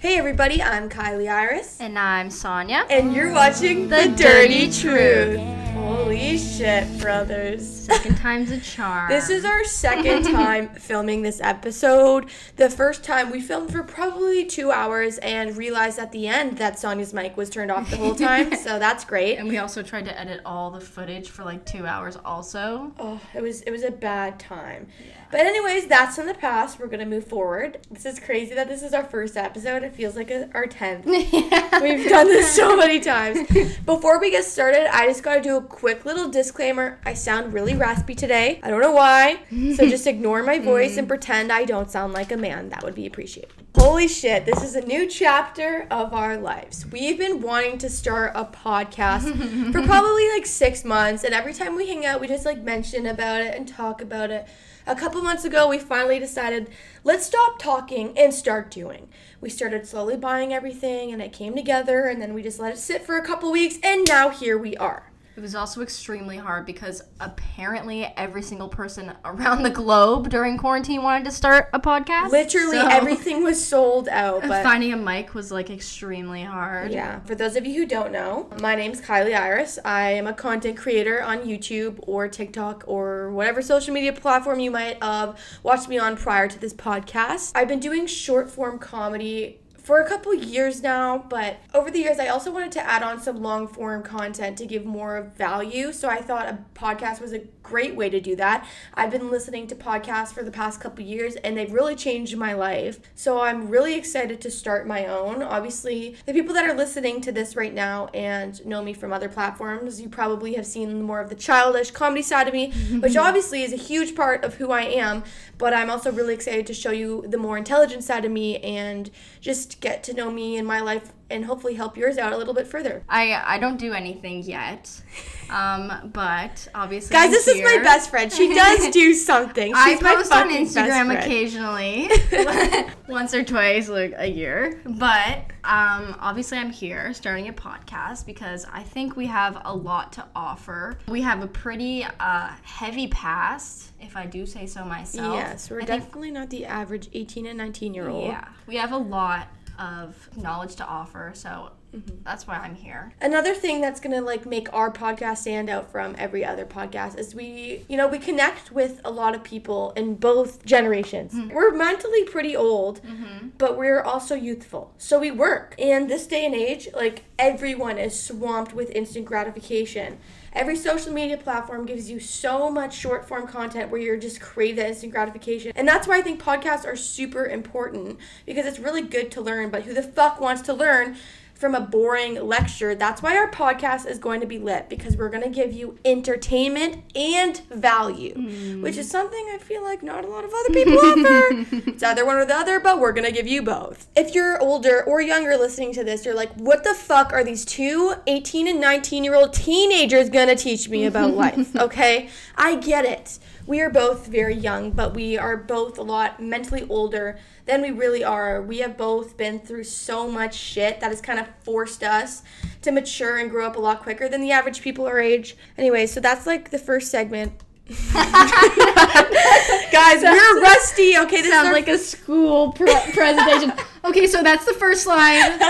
Hey everybody, I'm Kylie Iris. And I'm Sonia. And you're watching The Dirty Truth. Holy shit, brothers. Second time's a charm. This is our second time filming this episode. The first time we filmed for probably two hours and realized at the end that Sonia's mic was turned off the whole time, so that's great. And we also tried to edit all the footage for like two hours also. Oh, it was it was a bad time. Yeah. But anyways, that's in the past. We're gonna move forward. This is crazy that this is our first episode. It feels like a, our tenth. yeah. We've done this so many times. Before we get started, I just gotta do a quick little disclaimer. I sound really raspy today. I don't know why. So just ignore my voice and mm. pretend I don't sound like a man. That would be appreciated. Holy shit, this is a new chapter of our lives. We've been wanting to start a podcast for probably like six months, and every time we hang out, we just like mention about it and talk about it. A couple months ago, we finally decided let's stop talking and start doing. We started slowly buying everything, and it came together, and then we just let it sit for a couple weeks, and now here we are. It was also extremely hard because apparently every single person around the globe during quarantine wanted to start a podcast. Literally So, everything was sold out, but finding a mic was like extremely hard. Yeah. For those of you who don't know, my name's Kylie Iris. I am a content creator on YouTube or TikTok or whatever social media platform you might have watched me on prior to this podcast. I've been doing short form comedy for a couple years now, but over the years I also wanted to add on some long form content to give more value. So I thought a podcast was a great way to do that. I've been listening to podcasts for the past couple years and they've really changed my life. So I'm really excited to start my own. Obviously, the people that are listening to this right now and know me from other platforms, you probably have seen more of the childish comedy side of me, which obviously is a huge part of who I am, but I'm also really excited to show you the more intelligent side of me and just get to know me and my life and hopefully help yours out a little bit further. I I don't do anything yet. Um, but obviously Guys, I'm this is my best friend. She does do something. I She's my post on Instagram occasionally, once or twice like a year. But um, obviously, I'm here starting a podcast because I think we have a lot to offer. We have a pretty uh, heavy past, if I do say so myself. Yes, we're I think- definitely not the average 18 and 19 year old. yeah, we have a lot of knowledge to offer, so Mm-hmm. that's why I'm here. Another thing that's gonna like make our podcast stand out from every other podcast is we, you know, we connect with a lot of people in both generations. We're mentally pretty old, but we're also youthful. So we work. And this day and age, like everyone is swamped with instant gratification. Every social media platform gives you so much short form content where you're just crave that instant gratification. And that's why I think podcasts are super important because it's really good to learn, but who the fuck wants to learn from a boring lecture. That's why our podcast is going to be lit because we're going to give you entertainment and value, mm. which is something I feel like not a lot of other people offer. it's either one or the other, but we're going to give you both. If you're older or younger listening to this, you're like, what the fuck are these two 18 and 19 year old teenagers going to teach me about life? Okay, I get it. We are both very young, but we are both a lot mentally older than we really are. We have both been through so much shit that has kind of forced us to mature and grow up a lot quicker than the average people our age. Anyway, so that's like the first segment. Guys, we're rusty. Okay, this Sounds like a school pre- presentation. okay, so that's the first line.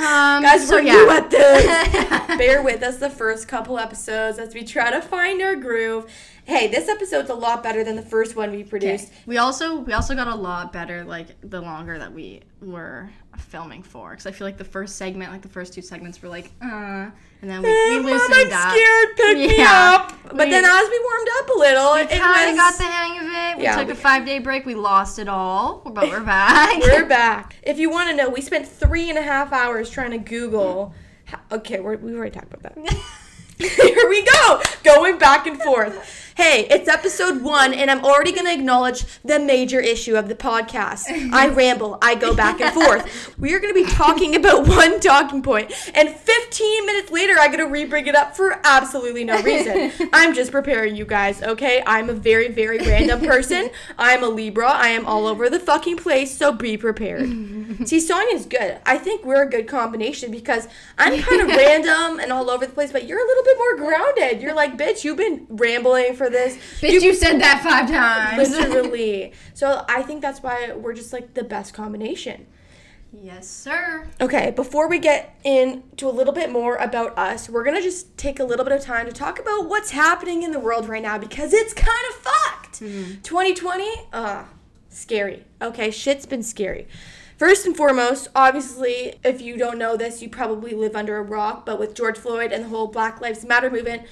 Um, Guys, so we're yeah. new at this. Bear with us the first couple episodes as we try to find our groove. Hey, this episode's a lot better than the first one we produced. We also we also got a lot better like the longer that we were filming for because I feel like the first segment like the first two segments were like uh and then we, Eh, we Mom, loosened I'm up. scared. Pick me up. But We- then as we warmed up a little, it Kind of got the hang of it. We Yeah, took we- a five day break. We lost it all, but we're back. We're back. If you want to know, we spent three and a half hours trying to Google. ho- Okay, we're, we already talked about that. Here we go, going back and forth. Hey, it's episode one, and I'm already going to acknowledge the major issue of the podcast. I ramble, I go back and forth. We are going to be talking about one talking point, and 15 minutes later, I got to re bring it up for absolutely no reason. I'm just preparing you guys, okay? I'm a very, very random person. I'm a Libra. I am all over the fucking place, so be prepared. See, Sonia's good. I think we're a good combination because I'm kind of random and all over the place, but you're a little bit more grounded. You're like, bitch, you've been rambling for this. Bitch, you said that five times. Literally. So I think that's why we're just like the best combination. Yes, sir. Okay, before we get into a little bit more about us, we're gonna just take a little bit of time to talk about what's happening in the world right now because it's kind of fucked. 2020, uh, scary. Okay, shit's been scary. First and foremost, obviously, if you don't know this, you probably live under a rock, but with George Floyd and the whole Black Lives Matter movement,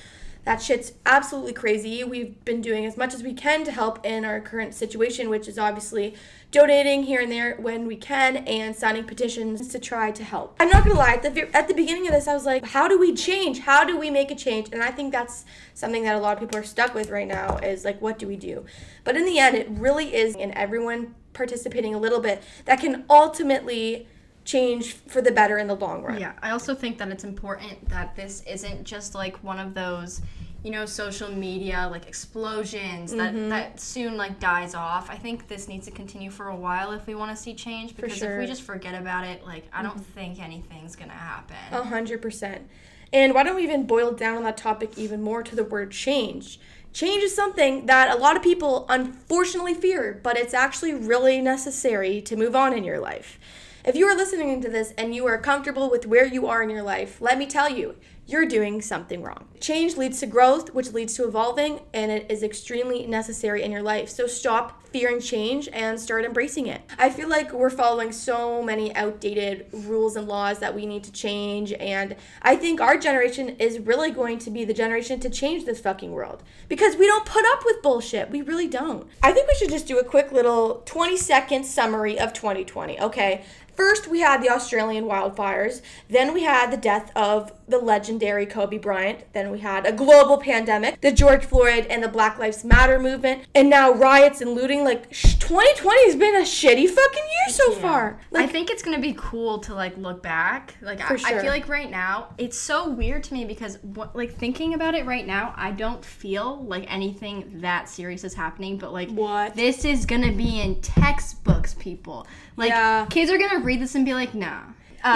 that shit's absolutely crazy. We've been doing as much as we can to help in our current situation, which is obviously donating here and there when we can and signing petitions to try to help. I'm not gonna lie, at the at the beginning of this, I was like, how do we change? How do we make a change? And I think that's something that a lot of people are stuck with right now is like, what do we do? But in the end, it really is, and everyone participating a little bit that can ultimately change for the better in the long run. Yeah, I also think that it's important that this isn't just like one of those, you know, social media like explosions that Mm-hmm. that soon like dies off. I think this needs to continue for a while if we want to see change because if sure. Mm-hmm. we just forget about it, like I don't think anything's going to happen. A hundred percent. And why don't we even boil down on that topic even more to the word change? Change is something that a lot of people unfortunately fear, but it's actually really necessary to move on in your life. If you are listening to this and you are comfortable with where you are in your life, let me tell you, you're doing something wrong. Change leads to growth, which leads to evolving, and it is extremely necessary in your life. So stop fearing change and start embracing it. I feel like we're following so many outdated rules and laws that we need to change, and I think our generation is really going to be the generation to change this fucking world because we don't put up with bullshit. We really don't. I think we should just do a quick little 20 second summary of 2020, okay? First, we had the Australian wildfires. Then we had the death of the legendary Kobe Bryant. Then we had a global pandemic, the George Floyd and the Black Lives Matter movement, and now riots and looting. Like, sh- 2020 has been a shitty fucking year so far. I think it's gonna be cool to like look back. Like I, I sure. feel like right now it's so weird to me because what, like thinking about it right now, I don't feel like anything that serious is happening. But like What? this is gonna be in textbooks, people. Like Yeah. kids are gonna read this and be like, nah.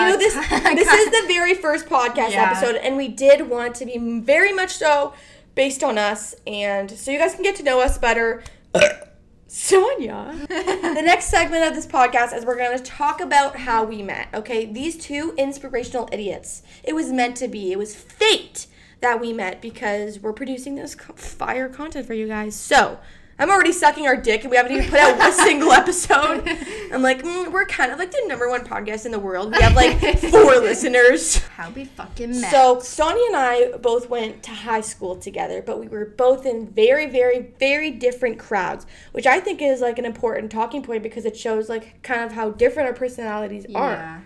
You Uh, know, this this is the very first podcast Yeah. episode, and we did want to be very much so based on us, and so you guys can get to know us better. Sonia. the next segment of this podcast is we're going to talk about how we met. Okay, these two inspirational idiots. It was meant to be. It was fate that we met because we're producing this fire content for you guys. So. I'm already sucking our dick and we haven't even put out a single episode. I'm like, mm, we're kind of like the number one podcast in the world. We have like four listeners. how we fucking met. So Sonia and I both went to high school together, but we were both in very, very, very different crowds, which I think is like an important talking point because it shows like kind of how different our personalities yeah, are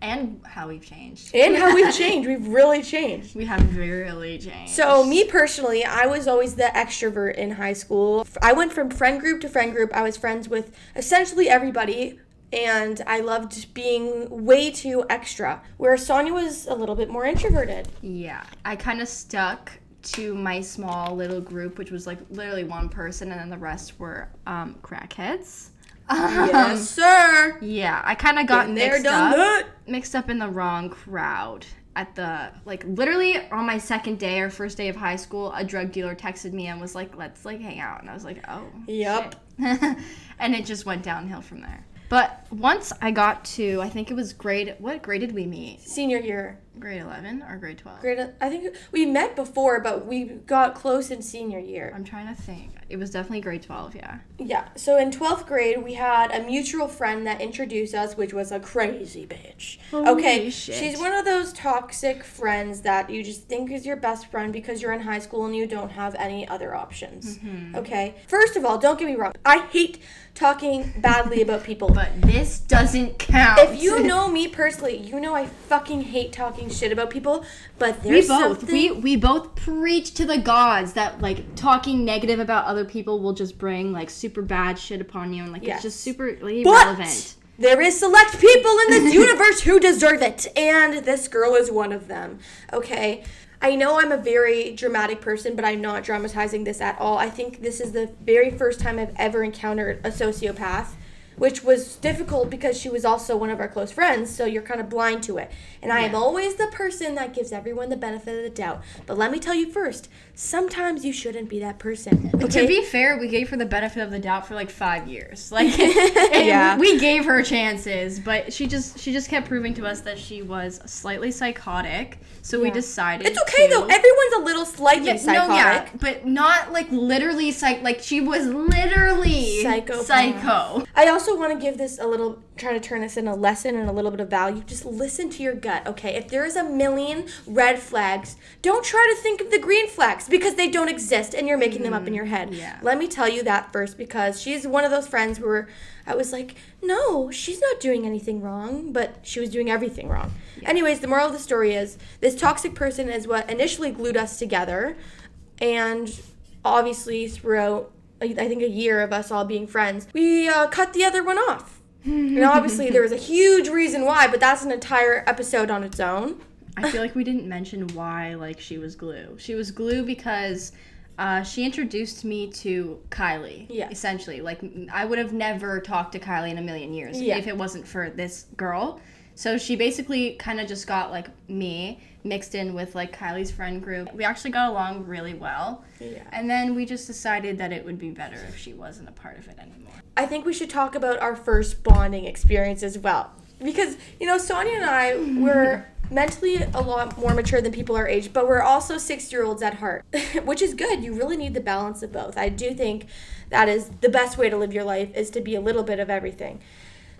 and how we've changed. and how we've changed. We've really changed. we have really changed. So me personally, I was always the extrovert in high school. I went from friend group to friend group. I was friends with essentially everybody. And I loved being way too extra, where Sonia was a little bit more introverted. Yeah, I kind of stuck to my small little group, which was like literally one person, and then the rest were um, crackheads. Yes, um, sir. Yeah, I kind of got Been there, mixed done up, that. mixed up in the wrong crowd. At the like, literally on my second day or first day of high school, a drug dealer texted me and was like, "Let's like hang out," and I was like, "Oh." Yep. and it just went downhill from there. But once I got to, I think it was grade. What grade did we meet? Senior year. Grade eleven or grade twelve? Grade, I think we met before, but we got close in senior year. I'm trying to think. It was definitely grade twelve. Yeah. Yeah. So in 12th grade, we had a mutual friend that introduced us, which was a crazy bitch. Holy okay. shit. She's one of those toxic friends that you just think is your best friend because you're in high school and you don't have any other options. Mm-hmm. Okay. First of all, don't get me wrong. I hate talking badly about people. But this doesn't count. if you know me personally, you know I fucking hate talking shit about people, but we both something we we both preach to the gods that like talking negative about other people will just bring like super bad shit upon you and like Yes. it's just super like, But irrelevant. there is select people in this universe who deserve it, and this girl is one of them. Okay. I know I'm a very dramatic person, but I'm not dramatizing this at all. I think this is the very first time I've ever encountered a sociopath, which was difficult because she was also one of our close friends, so you're kind of blind to it. And I am always the person that gives everyone the benefit of the doubt. But let me tell you first, sometimes you shouldn't be that person. Okay? To be fair, we gave her the benefit of the doubt for like five years. Like, Yeah. we gave her chances, but she just she just kept proving to us that she was slightly psychotic. So we decided. it's okay to- though. Everyone's a little slightly Yeah, psychotic. No, yeah, but not like literally psych. Like she was literally Psychopath. psycho. I also want to give this a little, try to turn this in a lesson and a little bit of value. Just listen to your gut, okay? If there is a million red flags, don't try to think of the green flags because they don't exist and you're making them up in your head. yeah. Let me tell you that first because she's one of those friends where I was like, no, she's not doing anything wrong, but she was doing everything wrong. Anyways, the moral of the story is this toxic person is what initially glued us together. And obviously, throughout, I I think, a year of us all being friends, we uh, cut the other one off. And obviously, there was a huge reason why, but that's an entire episode on its own. I feel like we didn't mention why like she was glue. She was glue because uh, she introduced me to Kylie. Yeah. Essentially, like I would have never talked to Kylie in a million years Yeah. if it wasn't for this girl. So she basically kind of just got like me mixed in with like Kylie's friend group. We actually got along really well. Yeah. And then we just decided that it would be better if she wasn't a part of it anymore. I think we should talk about our first bonding experience as well. Because, you know, Sonia and I were mentally a lot more mature than people our age, but we're also six year olds at heart, which is good. You really need the balance of both. I do think that is the best way to live your life is to be a little bit of everything.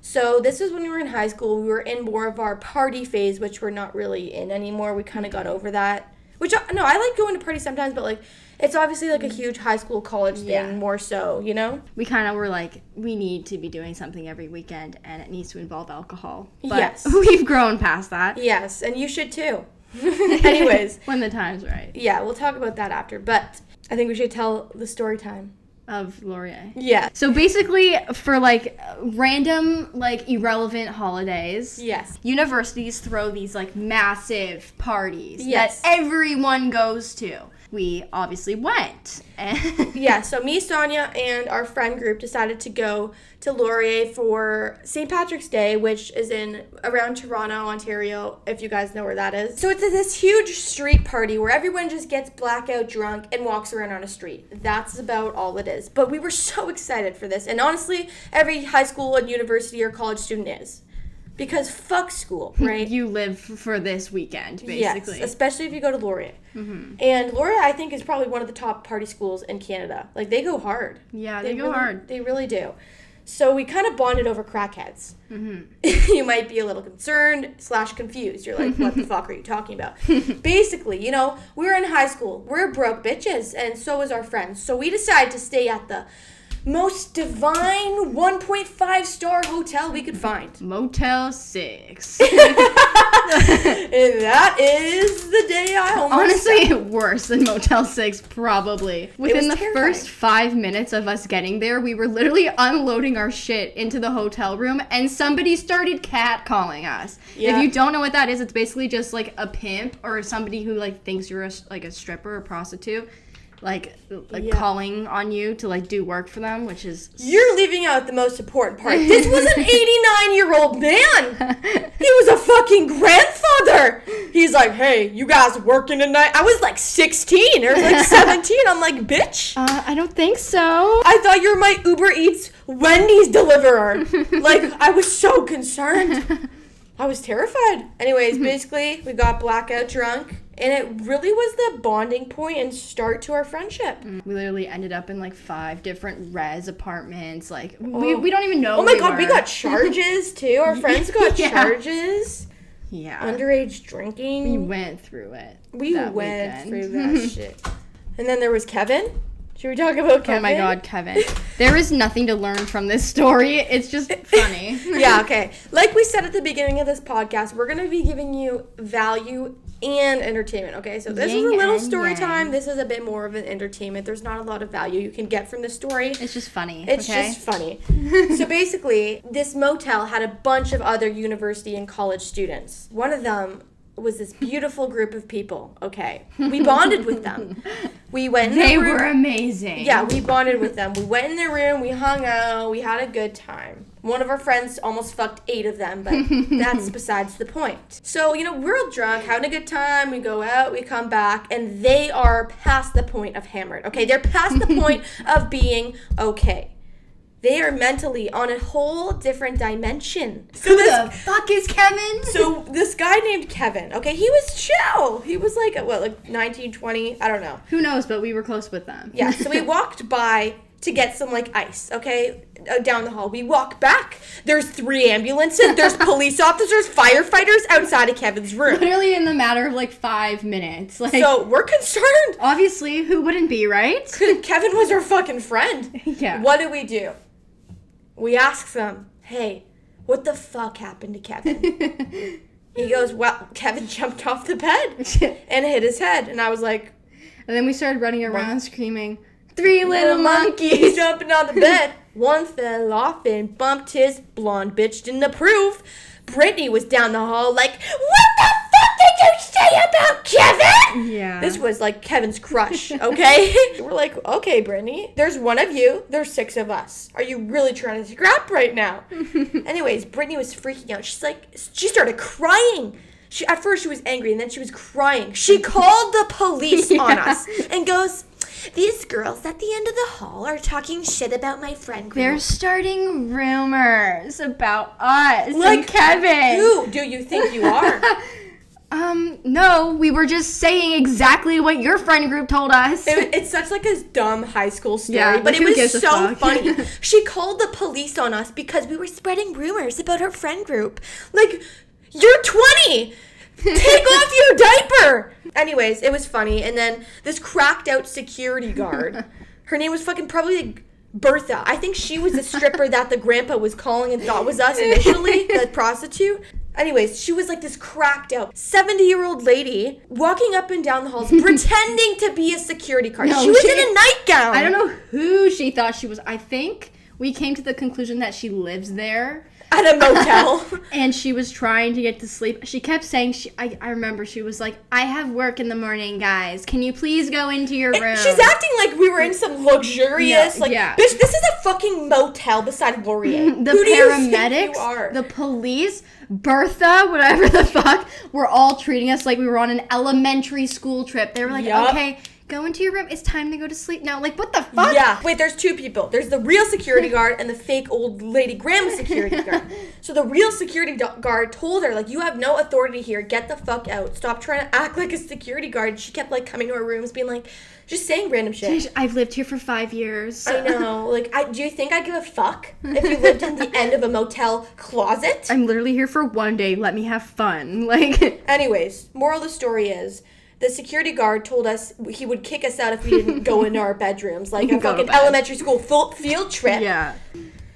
So this is when we were in high school. We were in more of our party phase, which we're not really in anymore. We kind of got over that. Which uh, no, I like going to parties sometimes, but like it's obviously like a huge high school college thing Yeah. more so, you know? we kind of were like, we need to be doing something every weekend, and it needs to involve alcohol. But Yes. we've grown past that. Yes, and you should too. Anyways, when the time's right, yeah, we'll talk about that after. But I think we should tell the story time. Of Laurier. Yeah. So basically, for like random, like irrelevant holidays, Yes. universities throw these like massive parties Yes. that everyone goes to. We obviously went, Yeah, so me, Sonia, and our friend group decided to go to Laurier for St. Patrick's Day, which is in around Toronto, Ontario, if you guys know where that is. So it's this huge street party where everyone just gets blackout drunk and walks around on a street. That's about all it is. But we were so excited for this, and honestly, every high school and university or college student is. Because fuck school, right? you live for this weekend, basically. Yes, especially if you go to Laurier. Mm-hmm. And Laurier, I think, is probably one of the top party schools in Canada. Like they go hard. yeah, they, go really, hard. They really do. So we kind of bonded over crackheads. Mm-hmm. you might be a little concerned slash confused. You're like, what the fuck are you talking about? Basically, you know, we were in high school. We're broke bitches, and so is our friends. So we decided to stay at the most divine 1.5 star hotel we could find. Motel Six. And that is the day I almost Honestly, worse than Motel 6, probably. Within the terrifying. first five minutes of us getting there, we were literally unloading our shit into the hotel room, and somebody started catcalling us. Yeah. If you don't know what that is, it's basically just like a pimp or somebody who like thinks you're a, like a stripper or prostitute, like like Yeah. calling on you to like do work for them, which is You're leaving out the most important part. This was an 89 year old man. He was a fucking grandfather. He's like, hey, you guys working tonight? I was like 16 or like 17. I'm like, bitch. Uh, I don't think so. I thought you're my Uber Eats Wendy's deliverer. like, I was so concerned. I was terrified. Anyways, basically, we got blackout drunk, and it really was the bonding point and start to our friendship. Mm. We literally ended up in like five different res apartments. Like we, Oh. we don't even know. Oh my we god, we got charges too. Our friends got Yeah. charges. yeah. Underage drinking. we went through it. We went weekend. through that shit. And then there was Kevin. Should we talk about Kevin? Oh my god, Kevin. There is nothing to learn from this story. It's just funny. yeah, okay. Like we said at the beginning of this podcast, we're going to be giving you value and entertainment, okay? So this is a little story yang. time. This is a bit more of an entertainment. There's not a lot of value you can get from the story. It's just funny. It's okay? just funny. so basically, this motel had a bunch of other university and college students. One of them was this beautiful group of people. Okay, we bonded with them. We went. In they their room. were amazing. Yeah, we bonded with them. We went in their room. We hung out. We had a good time. One of our friends almost fucked eight of them, but that's besides the point. So, you know, we're all drunk, having a good time. We go out, we come back, and they are past the point of hammered. Okay, they're past the point of being okay. They are mentally on a whole different dimension. So Who this the fuck is Kevin? so this guy named Kevin, okay, he was chill. He was like what, like 19, 20, I don't know. Who knows? But we were close with them. Yeah, so we walked by to get some like ice, okay, uh, down the hall. We walk back. There's three ambulances. There's police officers, firefighters outside of Kevin's room. Literally in the matter of like five minutes. Like, So we're concerned. obviously, who wouldn't be, right? Kevin was our fucking friend. Yeah. What do we do? We ask them, hey, what the fuck happened to Kevin? He goes, well, Kevin jumped off the bed and hit his head. And I was like, And then we started running around screaming, Three little monkeys! jumping on the bed. One fell off and bumped his blonde bitch didn't approve. Brittany was down the hall like, what the fuck did you say about Kevin? Yeah. This was like Kevin's crush, okay? We're like, okay, Brittany, there's one of you, there's six of us. Are you really trying to scrap right now? Anyways, Brittany was freaking out. She's like, she started crying. She, at first, she was angry and then she was crying. She called the police on us and goes, These girls at the end of the hall are talking shit about my friend. They're starting rumors about us Like, Kevin. Who do you think you are? Um, no, we were just saying exactly what your friend group told us. It- it's such like a dumb high school story, Yeah, but it was so funny. She called the police on us because we were spreading rumors about her friend group. Like, you're 20. Take off your diaper. Anyways, it was funny. And then this cracked out security guard. Her name was fucking probably like Bertha. I think she was the stripper that the grandpa was calling and thought was us initially, the prostitute. Anyways, she was like this cracked out 70 year old lady walking up and down the halls pretending to be a security guard. No, she was she- in a nightgown. I don't know who she thought she was. I think we came to the conclusion that she lives there. At a motel. And she was trying to get to sleep. She kept saying she I, I remember she was like, I have work in the morning, guys. Can you please go into your room? She's acting like we were in some luxurious, Yeah, like, yeah. bitch, this is a fucking motel beside Laurier. the Who do you think paramedics, the police, Bertha, whatever the fuck, were all treating us like we were on an elementary school trip. They were like, Yup. okay, go into your room. It's time to go to sleep now. Like, what the fuck? Yeah. Wait, there's two people. There's the real security guard and the fake old lady grandma security guard. So the real security guard told her, like, you have no authority here. Get the fuck out. Stop trying to act like a security guard. She kept like coming to our rooms, being like, just saying random shit. I've lived here for five years. I know. Like, I do you think I give a fuck if you lived in the end of a motel closet? I'm literally here for one day. Let me have fun. Like, Anyways, moral of the story is the security guard told us he would kick us out if we didn't go into our bedrooms, like a fucking elementary school full field trip. yeah.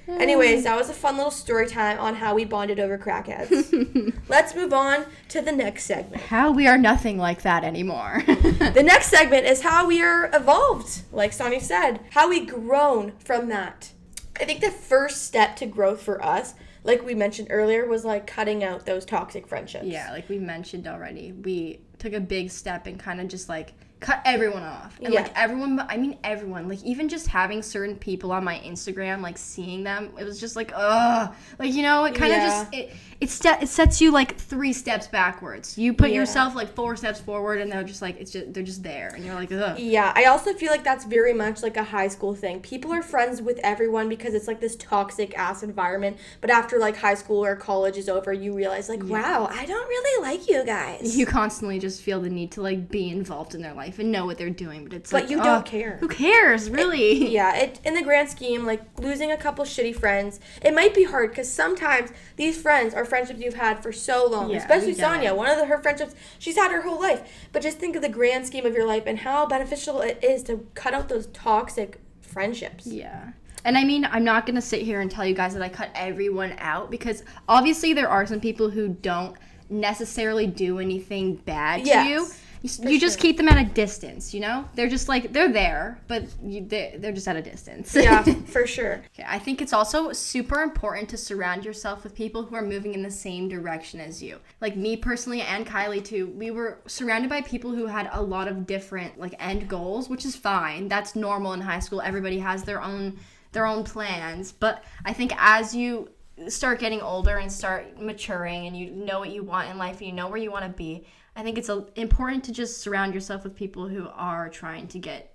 Anyways, that was a fun little story time on how we bonded over crackheads. Let's move on to the next segment. How we are nothing like that anymore. The next segment is how we are evolved, like Sonia said, how we grown from that. I think the first step to growth for us, like we mentioned earlier, was like cutting out those toxic friendships. yeah, like we mentioned already, we took a big step and kind of just like cut everyone off. And Yeah. like everyone, I mean everyone, like even just having certain people on my Instagram, like seeing them, it was just like, ugh. Like, you know, it kind of Yeah. just, it, it, ste- it sets you like three steps backwards. You put Yeah. yourself like four steps forward and they're just like, it's just, they're just there. And you're like, ugh. Yeah, I also feel like that's very much like a high school thing. People are friends with everyone because it's like this toxic ass environment. But after like high school or college is over, you realize like, wow, I don't really like you guys. You constantly just feel the need to like be involved in their life and know what they're doing, but it's But like, you don't care. Who cares, really? yeah, it in the grand scheme, like losing a couple shitty friends, it might be hard because sometimes these friends are friendships you've had for so long. Yeah, Especially Sonia, one of the, her friendships she's had her whole life. But just think of the grand scheme of your life and how beneficial it is to cut out those toxic friendships. Yeah. And I mean, I'm not going to sit here and tell you guys that I cut everyone out because obviously there are some people who don't necessarily do anything bad to Yes, you. You, you just sure. keep them at a distance, you know? They're just like, they're there, but you, they're, they're just at a distance. Yeah, for sure. Okay, I think it's also super important to surround yourself with people who are moving in the same direction as you. Like me personally and Kylie too, we were surrounded by people who had a lot of different like end goals, which is fine. That's normal in high school. Everybody has their own their own plans. But I think as you start getting older and start maturing and you know what you want in life and you know where you want to be, I think it's a, important to just surround yourself with people who are trying to get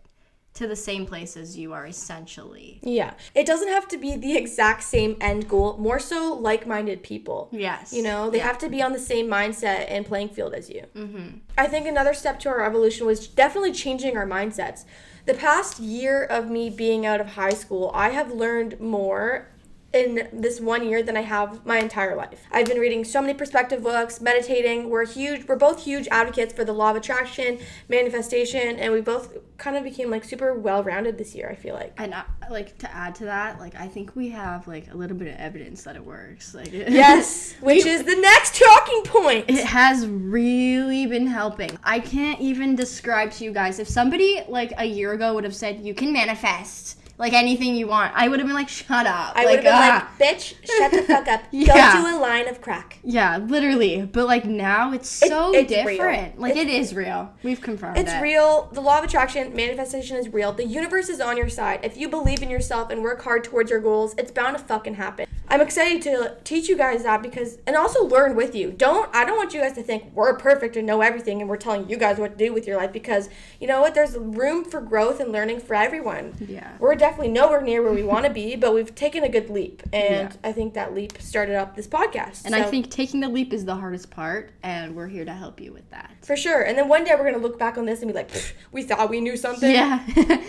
to the same place as you are essentially. Yeah. It doesn't have to be the exact same end goal, more so like minded people. Yes. You know, they Yeah. have to be on the same mindset and playing field as you. Mm-hmm. I think another step to our evolution was definitely changing our mindsets. The past year of me being out of high school, I have learned more in this one year than I have my entire life. I've been reading so many perspective books, meditating. We're huge we're both huge advocates for the law of attraction, manifestation, and we both kind of became like super well-rounded this year, I feel like. And I, like to add to that, like I think we have like a little bit of evidence that it works. Like Yes, which is the next talking point. It has really been helping. I can't even describe to you guys. If somebody like a year ago would have said you can manifest like anything you want, I would have been like, shut up. I like, would have been like, uh, bitch, shut the fuck up. Yeah. Go do a line of crack. yeah, literally. But like now it's so it's real. different. Like It's- it is real. We've confirmed it. It's it. real. The law of attraction, manifestation is real. The universe is on your side. If you believe in yourself and work hard towards your goals, it's bound to fucking happen. I'm excited to teach you guys that because and also learn with you. Don't I don't want you guys to think we're perfect and know everything and we're telling you guys what to do with your life because you know what there's room for growth and learning for everyone. Yeah. We're definitely nowhere near where we want to be, but we've taken a good leap and Yeah. I think that leap started up this podcast. And I think taking the leap is the hardest part, and we're here to help you with that. For sure. And then one day we're gonna look back on this and be like, we thought we knew something. Yeah.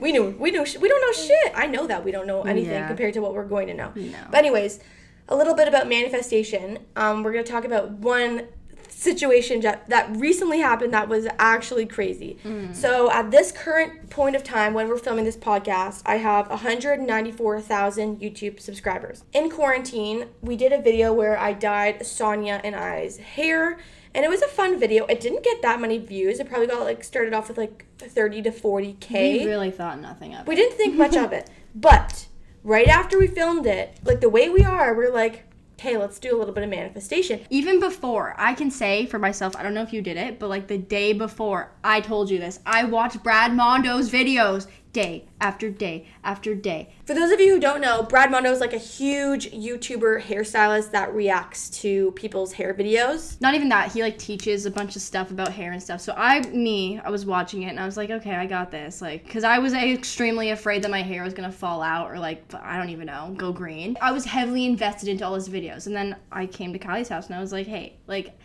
We knew. We knew. sh- We don't know shit. I know that we don't know anything Yeah. compared to what we're going to know. No. But anyways, a little bit about manifestation. Um, we're gonna talk about one situation that, recently happened that was actually crazy. Mm. So at this current point of time when we're filming this podcast, I have 194,000 YouTube subscribers. In quarantine, we did a video where I dyed Sonia and I's hair. And it was a fun video. It didn't get that many views. It probably got like started off with like 30 to 40k. we really thought nothing of We it. We didn't think much of it. But right after we filmed it, like the way we are, we're like, hey, let's do a little bit of manifestation. Even before, I can say for myself, I don't know if you did it, but like the day before, I told you this. I watched Brad Mondo's videos day after day after day. For those of you who don't know, Brad Mondo is like a huge YouTuber hairstylist that reacts to people's hair videos. Not even that, he like teaches a bunch of stuff about hair and stuff. So I, me, I was watching it and I was like, okay, I got this. Like, cause I was extremely afraid that my hair was gonna fall out or like, I don't even know, go green. I was heavily invested into all his videos. And then I came to Kylie's house and I was like, hey, like,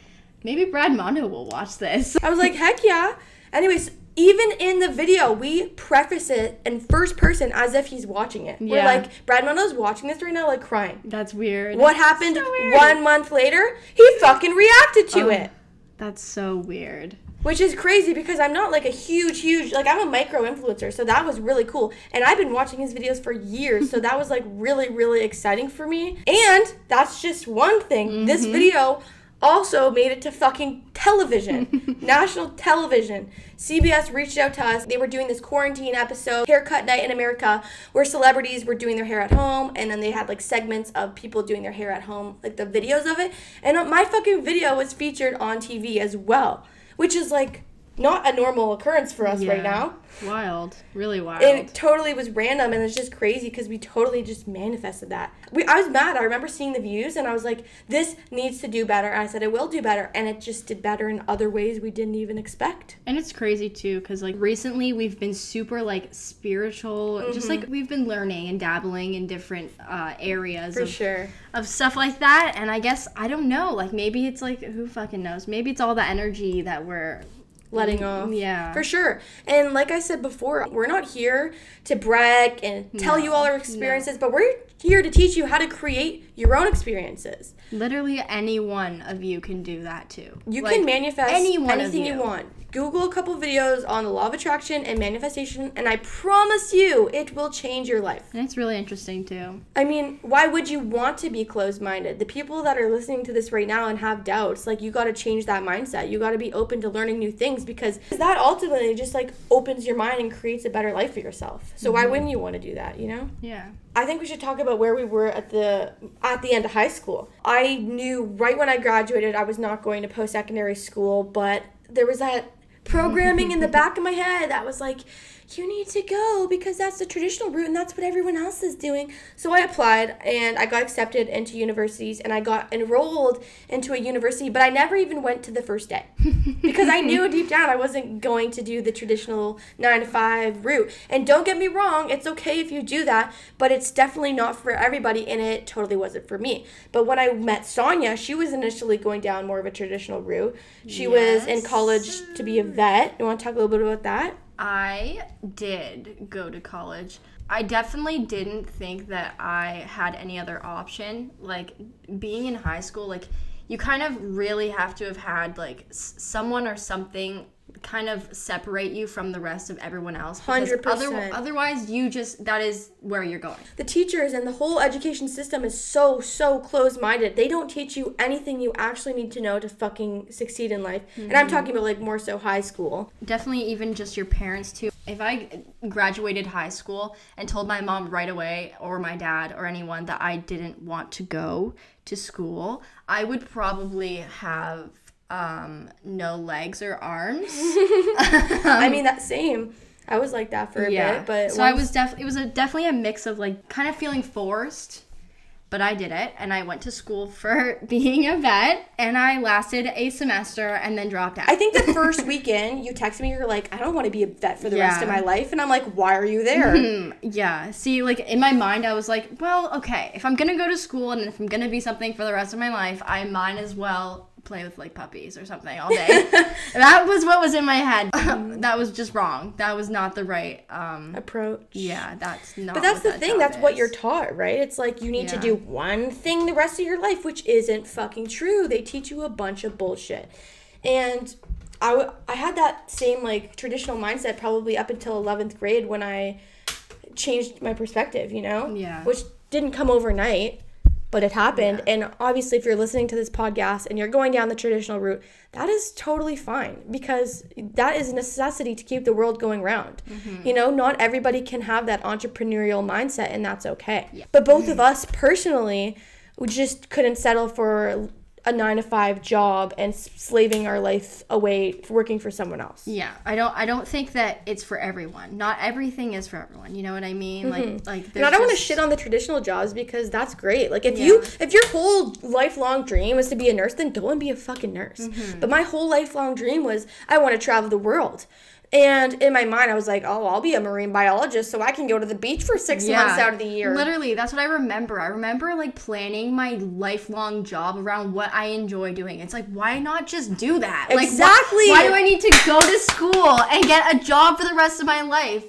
maybe Brad Mondo will watch this. I was like, heck yeah. Anyways, even in the video, we preface it in first person as if he's watching it. Yeah. We're like, Brad Mondo's watching this right now, like crying. That's weird. What happened So weird. one month later? He fucking reacted to Oh. it. That's so weird. Which is crazy because I'm not like a huge, huge, like I'm a micro influencer. So that was really cool. And I've been watching his videos for years. so that was like really, really exciting for me. And that's just one thing. This mm-hmm. video also made it to fucking television, national television. CBS reached out to us. They were doing this quarantine episode, Haircut Night in America, where celebrities were doing their hair at home, and then they had like segments of people doing their hair at home, like the videos of it. And my fucking video was featured on TV as well, which is like not a normal occurrence for us right now. Wild. Really wild. It totally was random, and it's just crazy because we totally just manifested that. We, I was mad. I remember seeing the views, and I was like, "This needs to do better." And I said, "It will do better," and it just did better in other ways we didn't even expect. And it's crazy too, because like recently we've been super like spiritual, Mm-hmm. just like we've been learning and dabbling in different uh, areas For of, sure. of stuff like that. And I guess I don't know, like maybe it's like who fucking knows? Maybe it's all the energy that we're letting mm, off. Yeah, For sure. And like I said before, we're not here to brag and tell you all our experiences, but we're here to teach you how to create your own experiences. literally any one of you can do that too. You Like, can manifest any one of anything you. you. want. Google a couple videos on the law of attraction and manifestation, and I promise you it will change your life. And it's really interesting too. I mean, why would you want to be closed minded? The people that are listening to this right now and have doubts, like, you got to change that mindset. You got to be open to learning new things because that ultimately just like opens your mind and creates a better life for yourself. So, why mm-hmm. wouldn't you want to do that, you know? Yeah. I think we should talk about where we were at the at the end of high school. I knew right when I graduated I was not going to post secondary school, but there was that programming in the back of my head that was like, you need to go because that's the traditional route and that's what everyone else is doing. So I applied and I got accepted into universities and I got enrolled into a university, but I never even went to the first day because I knew deep down I wasn't going to do the traditional nine to five route. And don't get me wrong, it's okay if you do that, but it's definitely not for everybody and it totally wasn't for me. But when I met Sonia, she was initially going down more of a traditional route. She was in college to be a vet. You want to talk a little bit about that? I did go to college. I definitely didn't think that I had any other option. Like being in high school, like you kind of really have to have had like someone or something kind of separate you from the rest of everyone else. 100%. Other, otherwise, you just that is where you're going. the teachers and the whole education system is so so close-minded they don't teach you anything you actually need to know to fucking succeed in life and i'm mm-hmm. talking about like more so high school definitely even just your parents too if i graduated high school and told my mom right away or my dad or anyone that i didn't want to go to school i would probably have um, no legs or arms i mean that same i was like that for a bit but so i was definitely it was a definitely a mix of like kind of feeling forced but I did it and I went to school for being a vet and I lasted a semester and then dropped out. I think the first weekend you texted me, you're like, I don't want to be a vet for the rest of my life. And I'm like, why are you there? Hmm, yeah. See, like in my mind, I was like, well, okay, if I'm gonna go to school and if I'm gonna be something for the rest of my life, I might as well play with like puppies or something all day. that was what was in my head. that was just wrong. That was not the right. Um, Approach. yeah, that's not. But that's the that thing. That's what you're taught, right? It's like you need to do one thing the rest of your life, which isn't fucking true. They teach you a bunch of bullshit. And I, w- I had that same like traditional mindset probably up until 11th grade when I changed my perspective, you know? Yeah. Which didn't come overnight, but it happened. And obviously, if you're listening to this podcast and you're going down the traditional route, that is totally fine because that is a necessity to keep the world going round. Mm-hmm. You know, not everybody can have that entrepreneurial mindset, and that's okay. But both of mm. us personally, we just couldn't settle for a nine to five job and slaving our life away working for someone else. Yeah, I don't. I don't think that it's for everyone. Not everything is for everyone. You know what I mean? Like, like. Mm-hmm. And I don't want to shit on the traditional jobs because that's great. Like if you if your whole lifelong dream is to be a nurse, then go and be a fucking nurse. Mm-hmm. But my whole lifelong dream was I want to travel the world. And in my mind, I was like, oh, I'll be a marine biologist so I can go to the beach for six months out of the year. Literally, that's what I remember. I remember like planning my lifelong job around what I enjoy doing. It's like, why not just do that? Like, wh- Exactly. why do I need to go to school and get a job for the rest of my life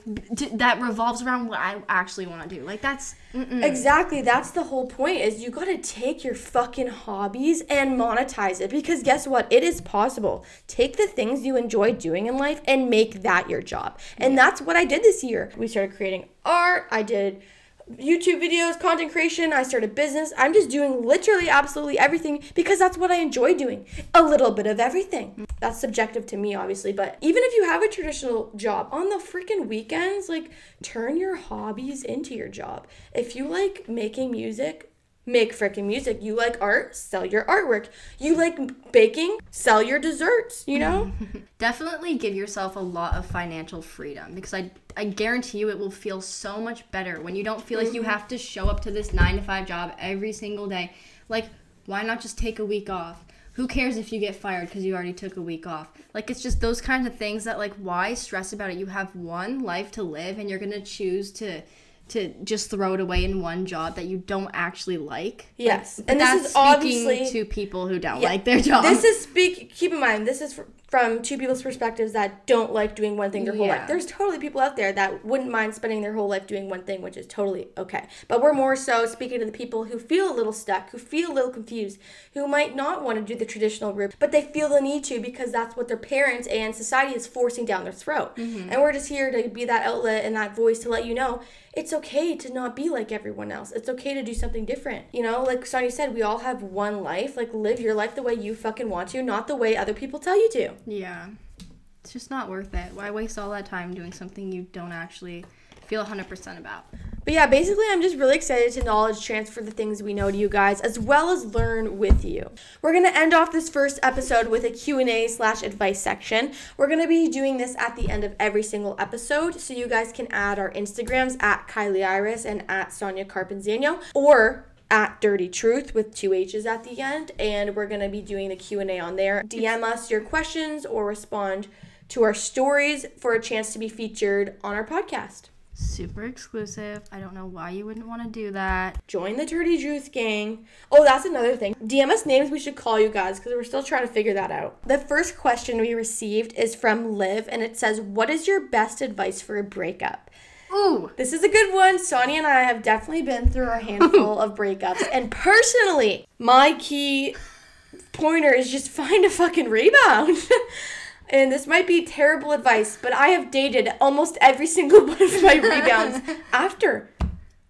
that revolves around what I actually want to do? Like, that's. Mm-mm. Exactly. That's the whole point is you got to take your fucking hobbies and monetize it because guess what? It is possible. Take the things you enjoy doing in life and make that your job. And that's what I did this year. We started creating art. I did YouTube videos, content creation. I started business. I'm just doing literally absolutely everything because that's what I enjoy doing. A little bit of everything. That's subjective to me, obviously. But even if you have a traditional job, on the freaking weekends, like turn your hobbies into your job. If you like making music, make freaking music. You like art, sell your artwork. You like baking, sell your desserts, you know? Definitely give yourself a lot of financial freedom because I I guarantee you it will feel so much better when you don't feel like you Mm-hmm. have to show up to this 9 to 5 job every single day. Like why not just take a week off? Who cares if you get fired because you already took a week off? Like it's just those kinds of things that like why stress about it? You have one life to live and you're going to choose to to just throw it away in one job that you don't actually like. Yes. Like, And this that's is speaking obviously- to people who don't Yeah. like their job. This is speak. Keep in mind, this is fr- from two people's perspectives that don't like doing one thing their whole Yeah. life. There's totally people out there that wouldn't mind spending their whole life doing one thing, which is totally okay. But we're more so speaking to the people who feel a little stuck, who feel a little confused, who might not want to do the traditional route, but they feel the need to because that's what their parents and society is forcing down their throat. Mm-hmm. And we're just here to be that outlet and that voice to let you know it's okay to not be like everyone else. It's okay to do something different. You know, like Sonia said, we all have one life. Like live your life the way you fucking want to, not the way other people tell you to. Yeah. It's just not worth it. Why waste all that time doing something you don't actually feel 100% about. But yeah, basically, I'm just really excited to knowledge transfer the things we know to you guys, as well as learn with you. We're gonna end off this first episode with a Q&A slash advice section. We're gonna be doing this at the end of every single episode, so you guys can add our Instagrams at Kylie Iris and at Sonia Carpenzano, or at Dirty Truth with two H's at the end, and we're gonna be doing the Q&A on there. DM us your questions or respond to our stories for a chance to be featured on our podcast. Super exclusive. I don't know why you wouldn't want to do that. Join the Dirty Juice gang. Oh, that's another thing. DM us names we should call you guys because we're still trying to figure that out. The first question we received is from Liv and it says, What is your best advice for a breakup? Ooh. This is a good one. Sonia and I have definitely been through a handful of breakups. And personally, my key pointer is just find a fucking rebound. and this might be terrible advice, but I have dated almost every single one of my rebounds after.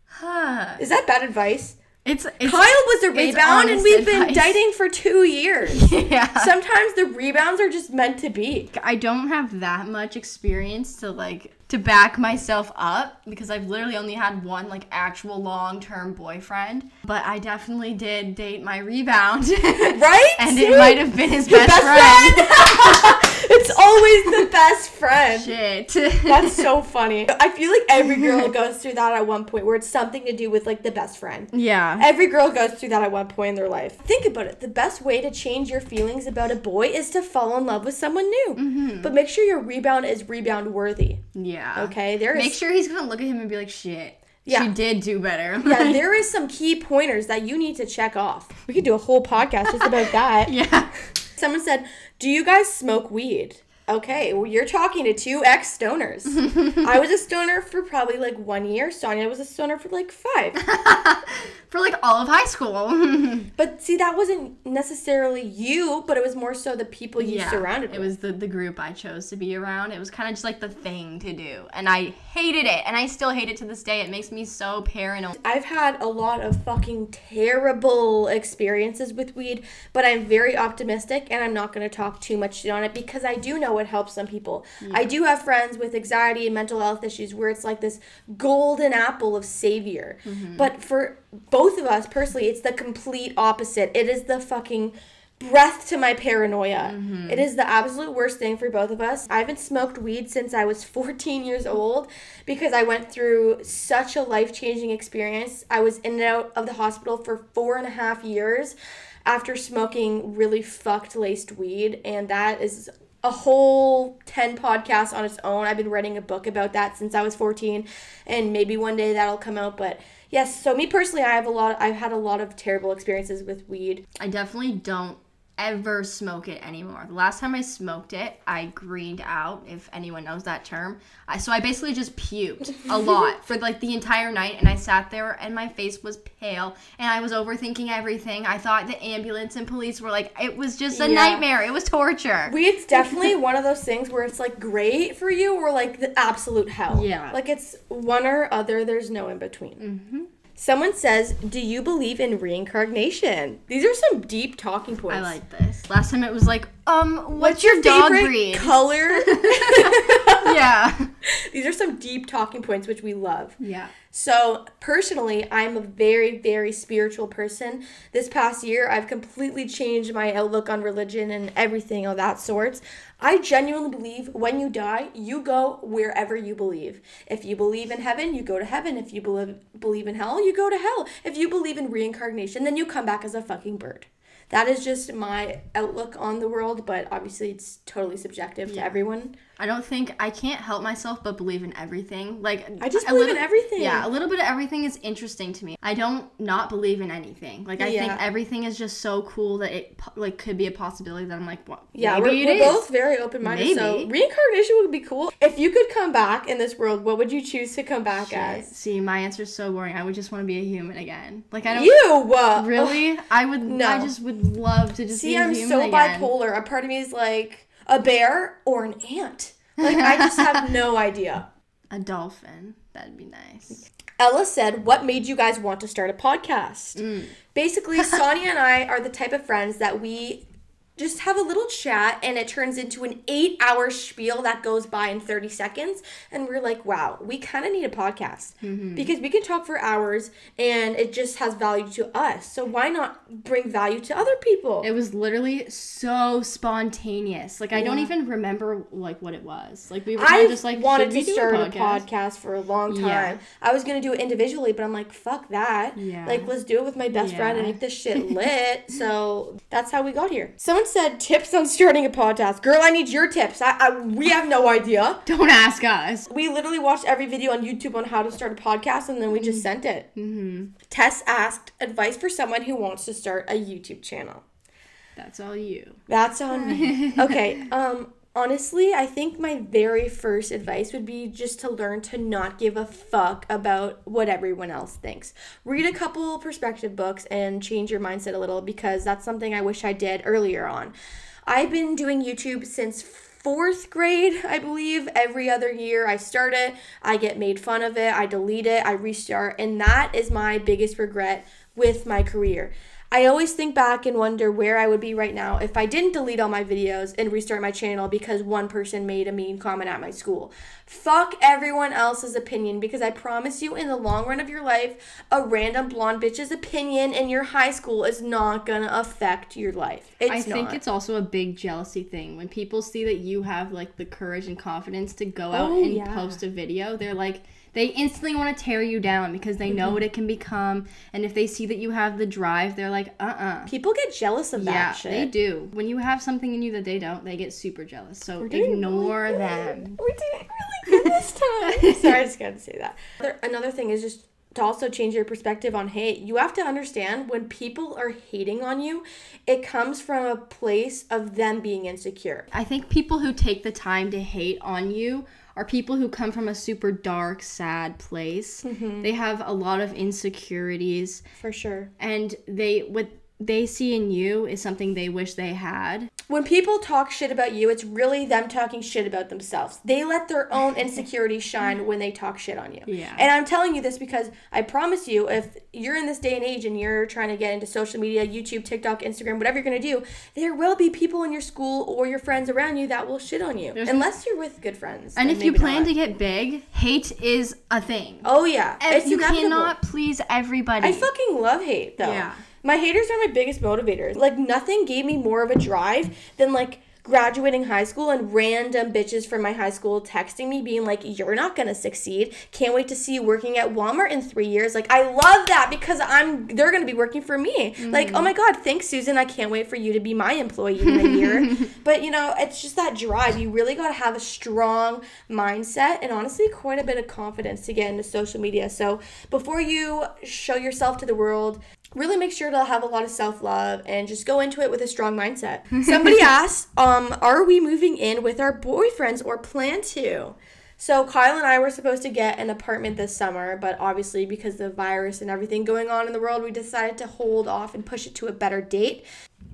Huh. Is that bad advice? It's, it's Kyle was a rebound, and we've been advice. dating for two years. Yeah. Sometimes the rebounds are just meant to be. I don't have that much experience to like to back myself up because I've literally only had one like actual long-term boyfriend, but I definitely did date my rebound. Right? and it might have been his Your best, friend. it's always the best friend. Shit. That's so funny. I feel like every girl goes through that at one point where it's something to do with like the best friend. yeah. Every girl goes through that at one point in their life. Think about it. The best way to change your feelings about a boy is to fall in love with someone new. Mm-hmm. But make sure your rebound is rebound worthy. Yeah. Okay? There is Make sure he's gonna look at him and be like, "Shit, Yeah. she did do better." Yeah, there is some key pointers that you need to check off. We could do a whole podcast just about that. yeah. Someone said, "Do you guys smoke weed?" Okay, well, you're talking to two ex stoners. I was a stoner for probably like one year. Sonia was a stoner for like five. For like all of high school. But see, that wasn't necessarily you, but it was more so the people you yeah. surrounded It with. was the the group I chose to be around. It was kind of just like the thing to do, and I hated it, and I still hate it to this day. It makes me so paranoid. I've had a lot of fucking terrible experiences with weed, but I'm very optimistic and I'm not going to talk too much shit on it because I do know it helps some people. I do have friends with anxiety and mental health issues where it's like this golden apple of savior. Mm-hmm. But for both of us personally, it's the complete opposite. It is the fucking breath to my paranoia. Mm-hmm. It is the absolute worst thing for both of us. I haven't smoked weed since I was 14 years old because I went through such a life changing experience. I was in and out of the hospital for four and a half years after smoking really fucked laced weed, and that is a whole 10 podcasts on its own. I've been writing a book about that since I was 14 and maybe one day that'll come out but yes, so me personally I have a lot I've had a lot of terrible experiences with weed. I definitely don't ever smoke it anymore. The last time I smoked it, I greened out, if anyone knows that term. I, so I basically just puked a lot for like the entire night, and I sat there and my face was pale, and I was overthinking everything. I thought the ambulance and police were like, it was just a Yeah. nightmare. It was torture. We, it's definitely one of those things where it's like great for you or like the absolute hell. Yeah. Like it's one or other, there's no in between. Mm-hmm. Someone says, Do you believe in reincarnation? These are some deep talking points. I like this. Last time it was like, um, what's, your, dog favorite breed? color? yeah. These are some deep talking points which we love. Yeah. So, personally, I'm a very, very spiritual person. This past year, I've completely changed my outlook on religion and everything of that sort. I genuinely believe when you die, you go wherever you believe. If you believe in heaven, you go to heaven. If you believe believe in hell, you go to hell. If you believe in reincarnation, then you come back as a fucking bird. That is just my outlook on the world, but obviously it's totally subjective to everyone. I don't think I can't help myself but believe in everything. Like I just believe in everything. Yeah, a little bit of everything is interesting to me. I don't not believe in anything. Like I Yeah. think everything is just so cool that it like could be a possibility that I'm like, well, Yeah, we're, we're both very open minded. So reincarnation would be cool. If you could come back in this world, what would you choose to come back Shit. as? See, my answer is so boring. I would just want to be a human again. Like I don't You uh, really. I would. No. I just would love to just See, I'm so again. bipolar. A part of me is like a bear or an ant. Like I just have no idea. A dolphin. That'd be nice. Ella said, "What made you guys want to start a podcast?" Mm. Basically, Sonia and I are the type of friends that we just have a little chat and it turns into an eight hour spiel that goes by in 30 seconds. And we're like, wow, we kind of need a podcast Mm-hmm. because we can talk for hours and it just has value to us. So why not bring value to other people? It was literally so spontaneous. Like I don't even remember like what it was. Like we were I just like wanted to start a a podcast for a long time. Yeah. I was gonna do it individually, but I'm like, fuck that. Yeah. Like, let's do it with my best friend and make this shit lit. so that's how we got here. Someone said tips on starting a podcast. Girl, I need your tips. I, I we have no idea. Don't ask us. We literally watched every video on YouTube on how to start a podcast, and then we just sent it. Mm-hmm. Tess asked advice for someone who wants to start a YouTube channel. That's all you. That's on me. Okay. Um honestly, I think my very first advice would be just to learn to not give a fuck about what everyone else thinks. Read a couple perspective books and change your mindset a little because that's something I wish I did earlier on. I've been doing YouTube since fourth grade, I believe. Every other year I start it, I get made fun of it, I delete it, I restart, and that is my biggest regret with my career. I always think back and wonder where I would be right now if I didn't delete all my videos and restart my channel because one person made a mean comment at my school. Fuck everyone else's opinion because I promise you, in the long run of your life, a random blonde bitch's opinion in your high school is not gonna affect your life. It's I think not. it's also a big jealousy thing. When people see that you have like the courage and confidence to go out Oh, and yeah. post a video, they're like they instantly want to tear you down because they Mm-hmm. know what it can become. And if they see that you have the drive, they're like, uh uh People get jealous of that Yeah, shit. they do. When you have something in you that they don't, they get super jealous. So ignore really them. We're doing really good this time. Sorry, I just gotta say that. Another thing is just to also change your perspective on hate. You have to understand when people are hating on you, it comes from a place of them being insecure. I think people who take the time to hate on you are people who come from a super dark, sad place. Mm-hmm. They have a lot of insecurities For sure. and they what they see in you is something they wish they had. When people talk shit about you, it's really them talking shit about themselves. They let their own insecurities shine when they talk shit on you. Yeah. And I'm telling you this because I promise you, if you're in this day and age and you're trying to get into social media, YouTube, TikTok, Instagram, whatever you're gonna do, there will be people in your school or your friends around you that will shit on you. There's- Unless you're with good friends. And if you plan not. to get big, hate is a thing. Oh yeah. It's you inevitable. cannot please everybody. I fucking love hate though. Yeah. My haters are my biggest motivators. Like nothing gave me more of a drive than like graduating high school and random bitches from my high school texting me being like you're not going to succeed. Can't wait to see you working at Walmart in 3 years. Like I love that because I'm they're going to be working for me. Mm-hmm. Like oh my god, thanks Susan. I can't wait for you to be my employee in a year. but you know, it's just that drive. You really got to have a strong mindset and honestly quite a bit of confidence to get into social media. So before you show yourself to the world, really make sure to have a lot of self-love and just go into it with a strong mindset. Somebody asked, um, are we moving in with our boyfriends or plan to? So Kyle and I were supposed to get an apartment this summer, but obviously because of the virus and everything going on in the world, we decided to hold off and push it to a better date.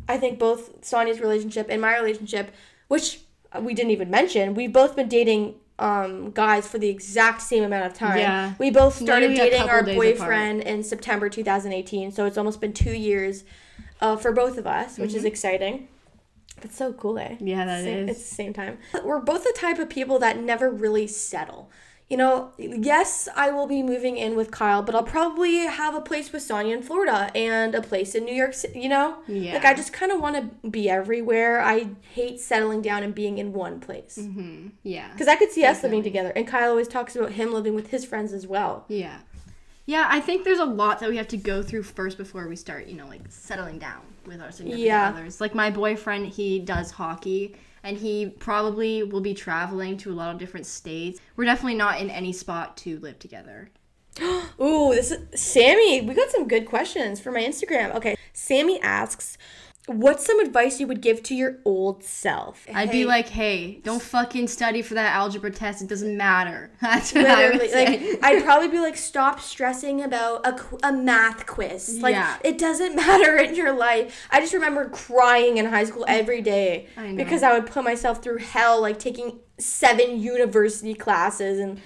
I think both Sonia's relationship and my relationship, which we didn't even mention, we've both been dating um guys for the exact same amount of time. Yeah. We both started a dating our boyfriend in September 2018, so it's almost been 2 years uh, for both of us, which is exciting. That's so cool, eh? Mm-hmm. Yeah, that is. It's the same time. We're both the type of people that never really settle. You know, yes, I will be moving in with Kyle, but I'll probably have a place with Sonia in Florida and a place in New York City, you know? Yeah. Like, I just kind of want to be everywhere. I hate settling down and being in one place. Mm-hmm. yeah. Because I could see us living together. And Kyle always talks about him living with his friends as well. Yeah. Yeah, I think there's a lot that we have to go through first before we start, you know, like settling down with our significant Yeah. others. Like my boyfriend, he does hockey and he probably will be traveling to a lot of different states. We're definitely not in any spot to live together. Ooh, this is Sammy. We got some good questions for my Instagram. Okay, Sammy asks, "What's some advice you would give to your old self?" I'd Hey, be like, hey, don't fucking study for that algebra test. It doesn't matter. That's what I would say. like, I'd probably be like, "Stop stressing about a, a math quiz. Like, Yeah. it doesn't matter in your life." I just remember crying in high school every day I know. because I would put myself through hell, like taking seven university classes and.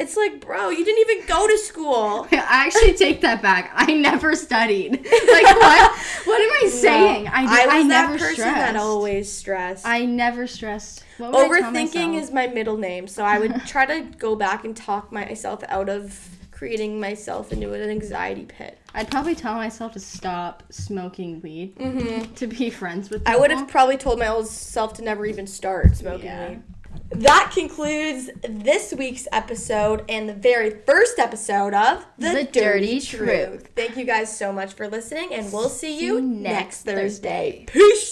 It's like, bro, you didn't even go to school. I actually take that back. I never studied. Like what? What am I saying? No, I, I was I that never person stressed. that always stressed. I never stressed. What would I tell Overthinking is my middle name, so I would try to go back and talk myself out of creating myself into an anxiety pit. I'd probably tell myself to stop smoking weed. To be friends with. Mm-hmm. I would have probably told my old self to never even start smoking Yeah. weed. That concludes this week's episode and the very first episode of The, The Dirty, Dirty Truth. Truth. Thank you guys so much for listening, and we'll see you next Thursday. Thursday. Peace.